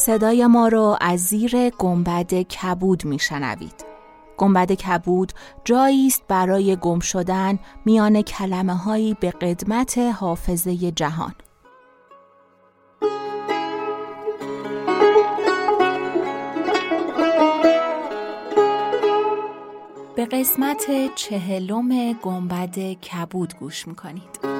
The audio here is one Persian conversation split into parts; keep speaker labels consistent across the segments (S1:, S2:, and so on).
S1: صدای ما رو از زیر گنبد کبود میشنوید. گنبد کبود جایی است برای گم شدن میان کلمه هایی به قدمت حافظه جهان. به قسمت چهلم گنبد کبود گوش می‌کنید.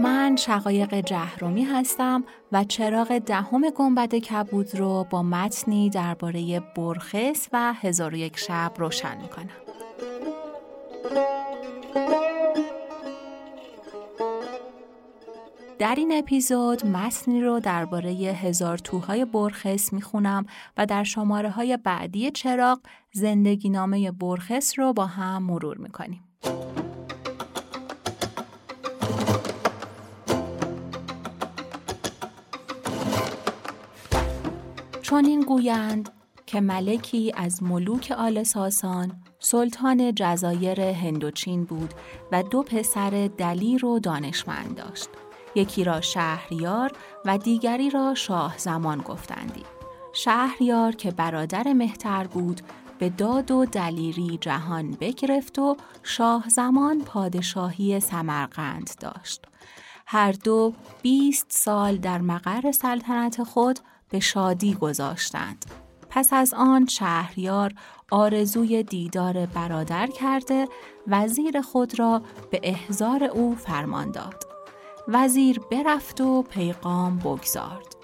S1: من شقایق جهرومی هستم و چراغ دهم گنبد کبود رو با متنی درباره برخس و هزار و یک شب روشن می در این اپیزود متنی رو درباره هزار توهای برخس می‌خونم و در شماره های بعدی چراغ زندگی نامه برخس رو با هم مرور می‌کنیم. چون این گویند که ملکی از ملوک آل ساسان سلطان جزایر هندوچین بود و دو پسر دلیر و دانشمند داشت. یکی را شهریار و دیگری را شاه زمان گفتندی. شهریار که برادر مهتر بود به داد و دلیری جهان بگرفت و شاه زمان پادشاهی سمرقند داشت. هر دو بیست سال در مقر سلطنت خود به شادی گذاشتند. پس از آن شهریار آرزوی دیدار برادر کرده وزیر خود را به احضار او فرمان داد. وزیر برفت و پیغام بگذارد.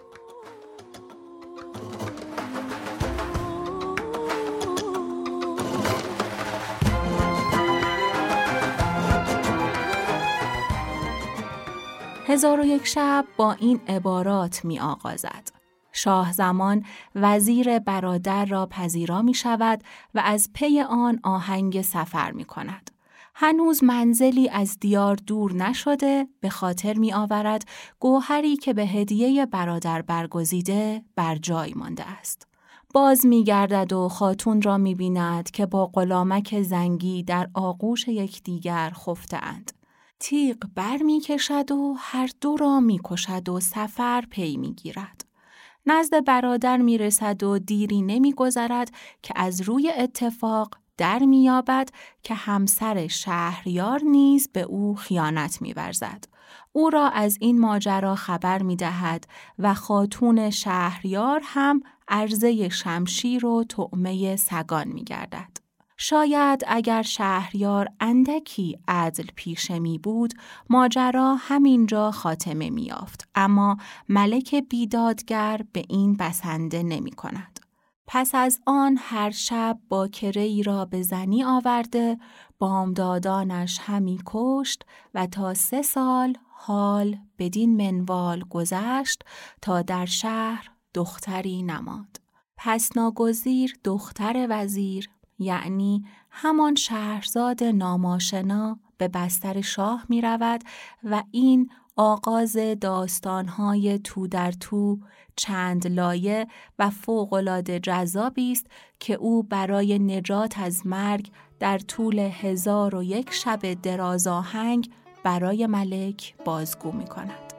S1: هزار و یک شب با این عبارات می آغازد. شاه زمان وزیر برادر را پذیرا می شود و از پی آن آهنگ سفر می کند. هنوز منزلی از دیار دور نشده به خاطر می آورد گوهری که به هدیه برادر برگزیده بر جای مانده است. باز می گردد و خاتون را می بیند که با غلامک زنگی در آغوش یکدیگر خفتند. تیغ بر می کشد و هر دو را می کشد و سفر پی می گیرد. نزد برادر می رسد و دیری نمی گذرد که از روی اتفاق در میابد که همسر شهریار نیز به او خیانت میورزد. او را از این ماجرا خبر می دهد و خاتون شهریار هم عرضه شمشیر و طعمه سگان می گردد. شاید اگر شهریار اندکی عدل پیشه می بود ماجرا همینجا خاتمه می یافت اما ملک بیدادگر به این بسنده نمی کند. پس از آن هر شب با ای را به زنی آورده بامدادانش همی کشت و تا سه سال حال بدین منوال گذشت تا در شهر دختری نماد. پس ناگزیر دختر وزیر یعنی همان شهرزاد ناماشنا به بستر شاه می رود و این آغاز داستانهای تو در تو چند لایه و فوقالعاده جذابی است که او برای نجات از مرگ در طول هزار و یک شب درازاهنگ برای ملک بازگو می کند.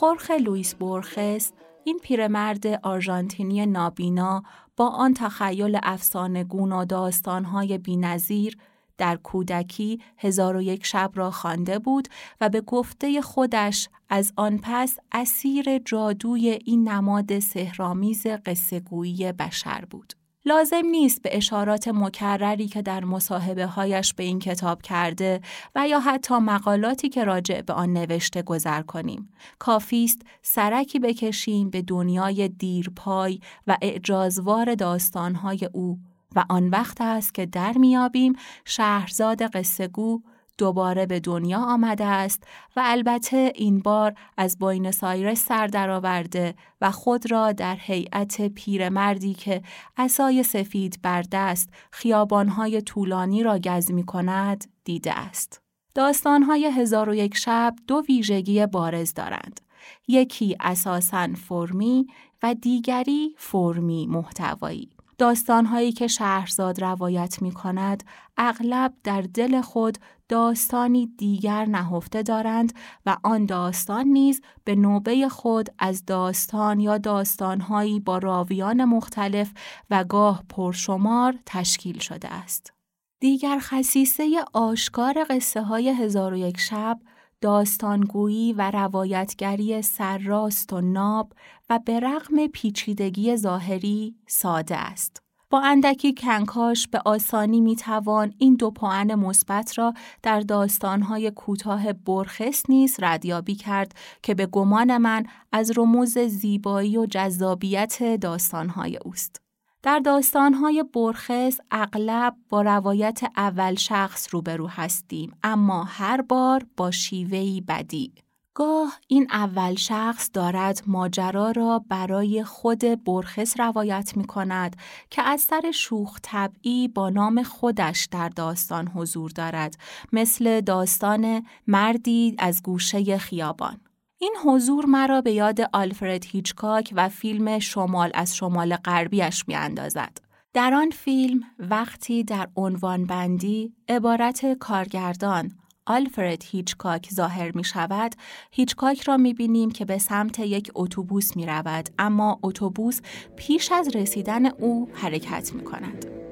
S1: خورخ لوئیس بورخس این پیرمرد آرژانتینی نابینا با آن تخیل افسانه‌گون و داستانهای بینظیر در کودکی هزار و یک شب را خوانده بود و به گفته خودش از آن پس اسیر جادوی این نماد سهرامیز قصهگویی بشر بود. لازم نیست به اشارات مکرری که در مصاحبه هایش به این کتاب کرده و یا حتی مقالاتی که راجع به آن نوشته گذر کنیم. کافی است سرکی بکشیم به دنیای دیرپای و اعجازوار داستانهای او و آن وقت است که در میابیم شهرزاد قصهگو دوباره به دنیا آمده است و البته این بار از بوینس آیرس سر درآورده و خود را در هیئت پیرمردی که عصای سفید بر دست خیابانهای طولانی را گز می کند دیده است. داستانهای هزار و یک شب دو ویژگی بارز دارند. یکی اساساً فرمی و دیگری فرمی محتوایی. داستانهایی که شهرزاد روایت می کند اغلب در دل خود داستانی دیگر نهفته دارند و آن داستان نیز به نوبه خود از داستان یا داستانهایی با راویان مختلف و گاه پرشمار تشکیل شده است. دیگر خصیصه آشکار قصه های هزار و یک شب داستانگویی و روایتگری سرراست و ناب و به رغم پیچیدگی ظاهری ساده است. با اندکی کنکاش به آسانی می توان این دو پوان مثبت را در داستانهای کوتاه برخس نیز ردیابی کرد که به گمان من از رموز زیبایی و جذابیت داستانهای اوست. در داستانهای برخس اغلب با روایت اول شخص روبرو هستیم اما هر بار با شیوهی بدی. گاه این اول شخص دارد ماجرا را برای خود برخس روایت می کند که از سر شوخ طبعی با نام خودش در داستان حضور دارد مثل داستان مردی از گوشه خیابان. این حضور مرا به یاد آلفرد هیچکاک و فیلم شمال از شمال غربیش می اندازد. در آن فیلم وقتی در عنوان بندی عبارت کارگردان آلفرد هیچکاک ظاهر می شود، هیچکاک را می بینیم که به سمت یک اتوبوس می رود اما اتوبوس پیش از رسیدن او حرکت می کند.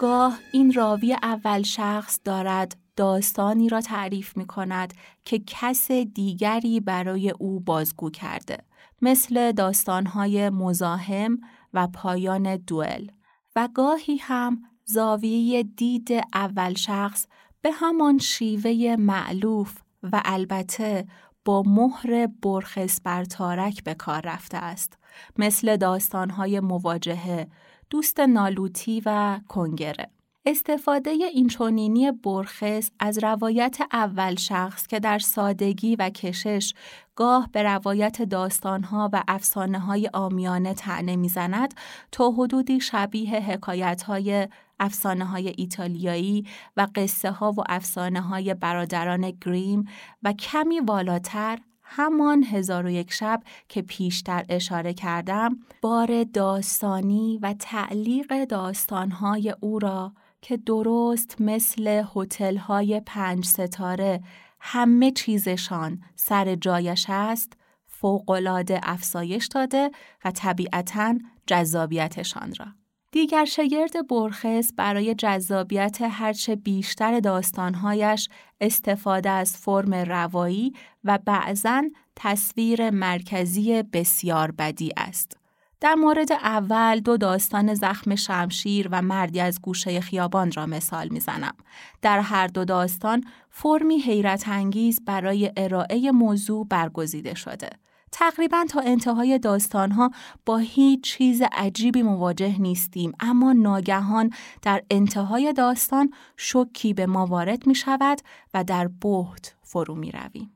S1: گاه این راوی اول شخص دارد داستانی را تعریف می کند که کس دیگری برای او بازگو کرده مثل داستانهای مزاحم و پایان دوئل. و گاهی هم زاویه دید اول شخص به همان شیوه معلوف و البته با مهر برخس بر تارک به کار رفته است مثل داستانهای مواجهه دوست نالوتی و کنگره. استفاده این چونینی برخس از روایت اول شخص که در سادگی و کشش گاه به روایت داستانها و افسانه های آمیانه تعنه می‌زند تا حدودی شبیه حکایت های افسانه های ایتالیایی و قصه ها و افسانه های برادران گریم و کمی والاتر همان هزار و یک شب که پیشتر اشاره کردم بار داستانی و تعلیق داستانهای او را که درست مثل هتل‌های پنج ستاره همه چیزشان سر جایش است فوقالعاده افزایش داده و طبیعتا جذابیتشان را. دیگر شگرد برخس برای جذابیت هرچه بیشتر داستانهایش استفاده از فرم روایی و بعضا تصویر مرکزی بسیار بدی است. در مورد اول دو داستان زخم شمشیر و مردی از گوشه خیابان را مثال می‌زنم. در هر دو داستان فرمی حیرت انگیز برای ارائه موضوع برگزیده شده. تقریبا تا انتهای داستانها با هیچ چیز عجیبی مواجه نیستیم اما ناگهان در انتهای داستان شکی به ما وارد می شود و در بهت فرو می رویم.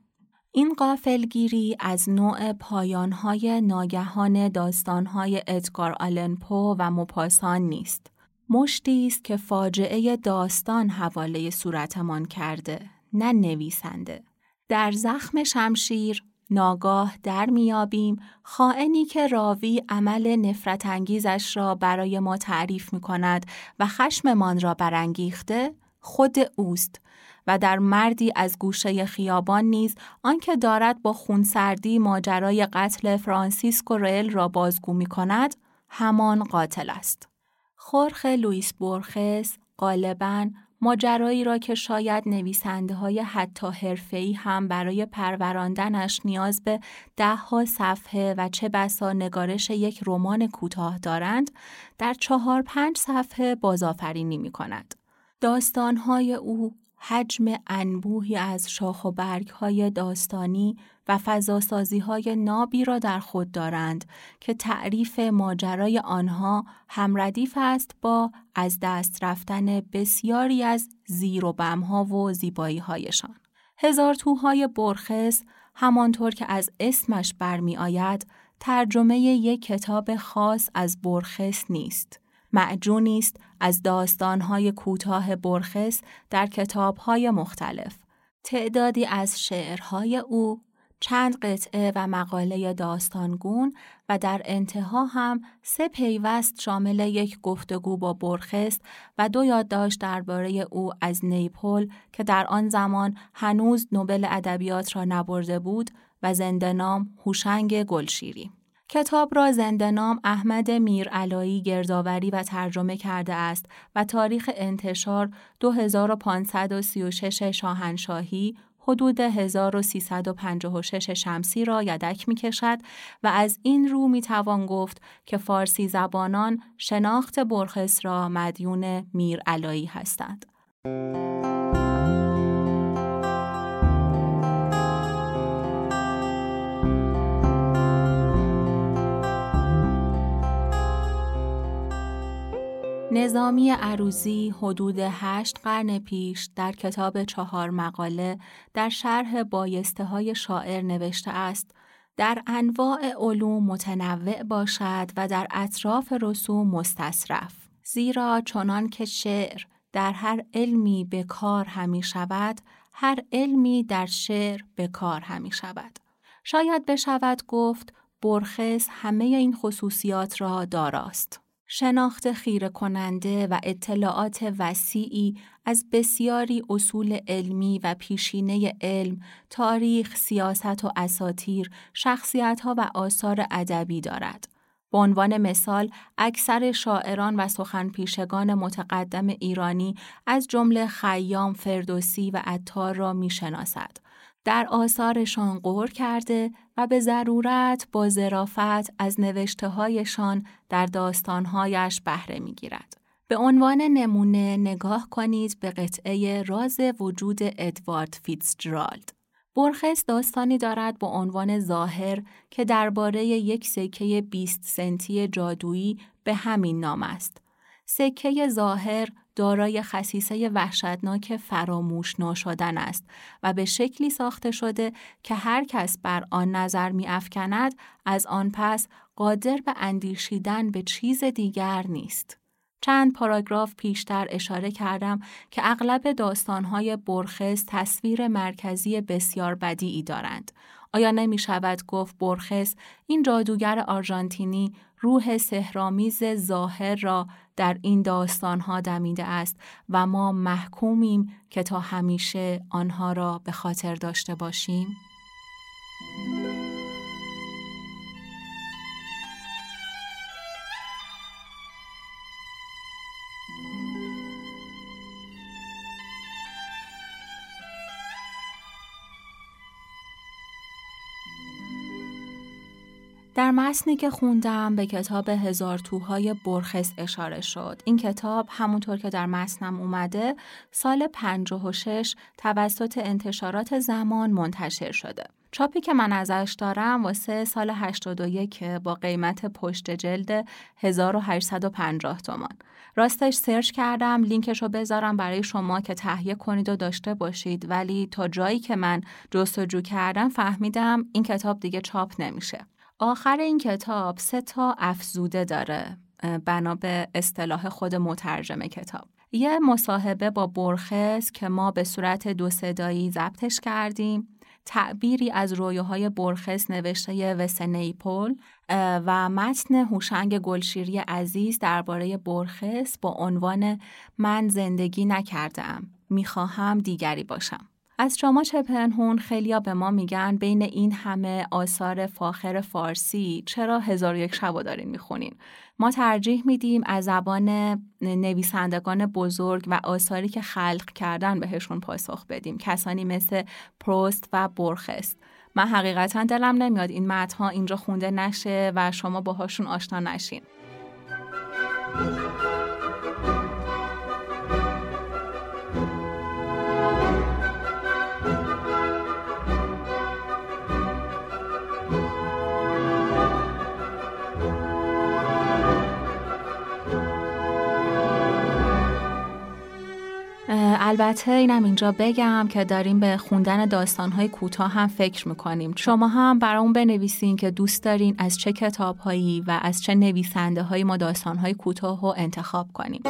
S1: این قافلگیری از نوع پایانهای ناگهان داستانهای ادگار آلنپو و مپاسان نیست. مشتی است که فاجعه داستان حواله صورتمان کرده نه نویسنده در زخم شمشیر ناگاه در میابیم خائنی که راوی عمل نفرت انگیزش را برای ما تعریف می کند و خشممان را برانگیخته خود اوست و در مردی از گوشه خیابان نیز آنکه دارد با خونسردی ماجرای قتل فرانسیسکو ریل را بازگو می کند همان قاتل است. خورخ لوئیس بورخس غالباً ماجرایی را که شاید نویسنده های حتی حرفه‌ای هم برای پروراندنش نیاز به ده ها صفحه و چه بسا نگارش یک رمان کوتاه دارند در چهار پنج صفحه بازآفرینی می کند. داستانهای او حجم انبوهی از شاخ و برگ های داستانی و فضاسازی های نابی را در خود دارند که تعریف ماجرای آنها همردیف است با از دست رفتن بسیاری از زیر و بمها و زیبایی هایشان. هزار توهای برخص همانطور که از اسمش برمی آید ترجمه یک کتاب خاص از برخص نیست. معجونی است از داستانهای کوتاه برخس در کتابهای مختلف. تعدادی از شعرهای او، چند قطعه و مقاله داستانگون و در انتها هم سه پیوست شامل یک گفتگو با برخست و دو یادداشت درباره او از نیپل که در آن زمان هنوز نوبل ادبیات را نبرده بود و زندنام هوشنگ گلشیری. کتاب را زندنام احمد میرعلایی گردآوری و ترجمه کرده است و تاریخ انتشار 2536 شاهنشاهی حدود 1356 شمسی را یدک می کشد و از این رو می توان گفت که فارسی زبانان شناخت برخس را مدیون میرعلایی هستند. نظامی عروزی حدود هشت قرن پیش در کتاب چهار مقاله در شرح بایسته های شاعر نوشته است. در انواع علوم متنوع باشد و در اطراف رسوم مستصرف زیرا چنان که شعر در هر علمی به کار همی شود هر علمی در شعر به کار همی شود. شاید بشود گفت برخس همه این خصوصیات را داراست. شناخت خیره کننده و اطلاعات وسیعی از بسیاری اصول علمی و پیشینه علم، تاریخ، سیاست و اساتیر، شخصیتها و آثار ادبی دارد. به عنوان مثال اکثر شاعران و سخنپیشگان متقدم ایرانی از جمله خیام فردوسی و عطار را می‌شناسد در آثارشان غور کرده و به ضرورت با ظرافت از نوشته هایشان در داستانهایش بهره می گیرد. به عنوان نمونه نگاه کنید به قطعه راز وجود ادوارد فیتزجرالد. برخس داستانی دارد با عنوان ظاهر که درباره یک سکه 20 سنتی جادویی به همین نام است. سکه ظاهر دارای خصیصه وحشتناک فراموش ناشدن است و به شکلی ساخته شده که هر کس بر آن نظر می افکند از آن پس قادر به اندیشیدن به چیز دیگر نیست. چند پاراگراف پیشتر اشاره کردم که اغلب داستانهای برخص تصویر مرکزی بسیار بدیعی دارند. آیا نمی شود گفت برخس این جادوگر آرژانتینی روح سهرامیز ظاهر را در این داستانها دمیده است و ما محکومیم که تا همیشه آنها را به خاطر داشته باشیم؟ در متنی که خوندم به کتاب هزار توهای برخس اشاره شد. این کتاب همونطور که در متنم اومده سال 56 توسط انتشارات زمان منتشر شده. چاپی که من ازش دارم واسه سال 81 با قیمت پشت جلد 1850 تومان. راستش سرچ کردم لینکش رو بذارم برای شما که تهیه کنید و داشته باشید ولی تا جایی که من جستجو کردم فهمیدم این کتاب دیگه چاپ نمیشه. آخر این کتاب سه تا افزوده داره بنا به اصطلاح خود مترجم کتاب. یه مصاحبه با برخس که ما به صورت دو صدایی ضبطش کردیم. تعبیری از رویاهای برخس نوشته وسنیپول و متن هوشنگ گلشیری عزیز درباره برخس با عنوان من زندگی نکردم می‌خواهم دیگری باشم از شما چه پنهون خیلیا به ما میگن بین این همه آثار فاخر فارسی چرا هزار یک دارین می‌خونین؟ ما ترجیح میدیم از زبان نویسندگان بزرگ و آثاری که خلق کردن بهشون پاسخ بدیم. کسانی مثل پروست و برخست. من حقیقتا دلم نمیاد این متنها اینجا خونده نشه و شما باهاشون آشنا نشین. البته اینم اینجا بگم که داریم به خوندن داستانهای کوتاه هم فکر می‌کنیم. شما هم برامون بنویسین که دوست دارین از چه کتابهایی و از چه نویسنده هایی ما داستانهای کوتاه رو انتخاب کنیم.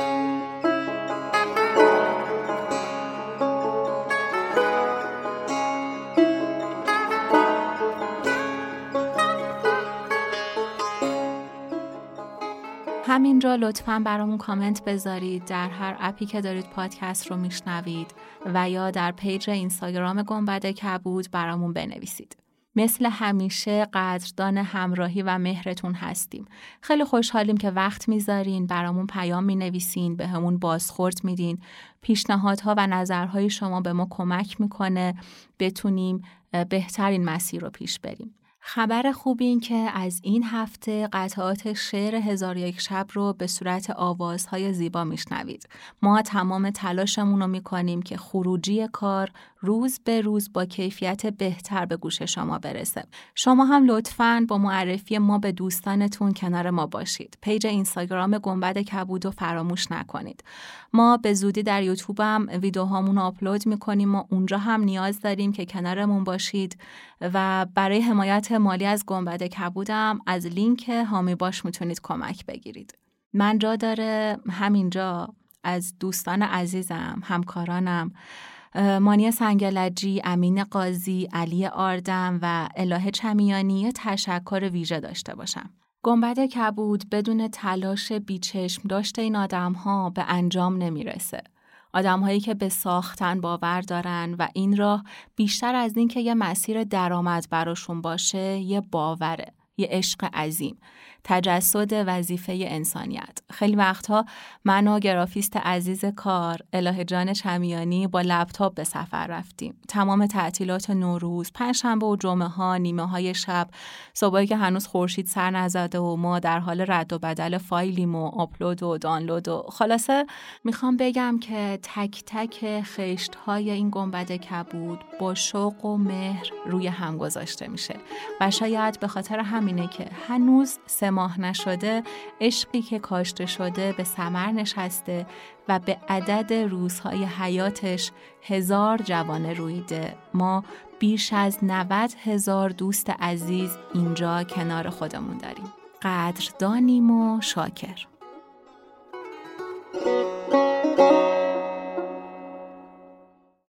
S1: همینجا لطفا برامون کامنت بذارید در هر app ی که دارید پادکست رو میشنوید و یا در page اینستاگرام گنبد کبود برامون بنویسید. مثل همیشه قدردان همراهی و مهرتون هستیم. خیلی خوشحالیم که وقت می‌ذارین، برامون پیام می‌نویسین، بهمون بازخورد میدین. پیشنهادها و نظرهای شما به ما کمک می‌کنه بتونیم بهترین مسیر رو پیش بریم. خبر خوب این که از این هفته قطعات شعر هزار یک شب رو به صورت آوازهای زیبا میشنوید. ما تمام تلاشمون رو می‌کنیم که خروجی کار روز به روز با کیفیت بهتر به گوش شما برسه. شما هم لطفاً با معرفی ما به دوستانتون کنار ما باشید. پیج اینستاگرام گنبد کبود رو فراموش نکنید. ما به زودی در یوتیوب هم ویدیوهامون رو آپلود می‌کنیم و اونجا هم نیاز داریم که کنارمون باشید و برای حمایت مالی از گنبد کبودم از لینک هامی باش می‌تونید کمک بگیرید. من جا داره همینجا از دوستان عزیزم، همکارانم مانی سنگلجی، امین قاضی، علی آردم و اله چمیانی تشکر ویژه داشته باشم. گنبد کبود بدون تلاش بیچشم داشته این آدم ها به انجام نمی‌رسه. آدم هایی که به ساختن باور دارن و این راه بیشتر از اینکه یه مسیر درآمد براشون باشه یه باوره. یه عشق عظیم تجسد وظیفه انسانیت. خیلی وقتها من و گرافیست عزیز کار اله جان شمیانی با لپتاپ به سفر رفتیم. تمام تعطیلات نوروز پنجشنبه و جمعه ها نیمه های شب صبحی که هنوز خورشید سر نزده و ما در حال رد و بدل فایلیم و آپلود و دانلود و خلاصه می‌خوام بگم که تک تک خشت های این گنبد کبود با شوق و مهر روی هم گذاشته میشه. و شاید به خاطر همینه که هنوز سه ماه نشده عشقی که کاشته شده به سمر نشسته و به عدد روزهای حیاتش هزار جوانه رویده. ما بیش از 90 هزار دوست عزیز اینجا کنار خودمون داریم. قدردانیم و شاکر.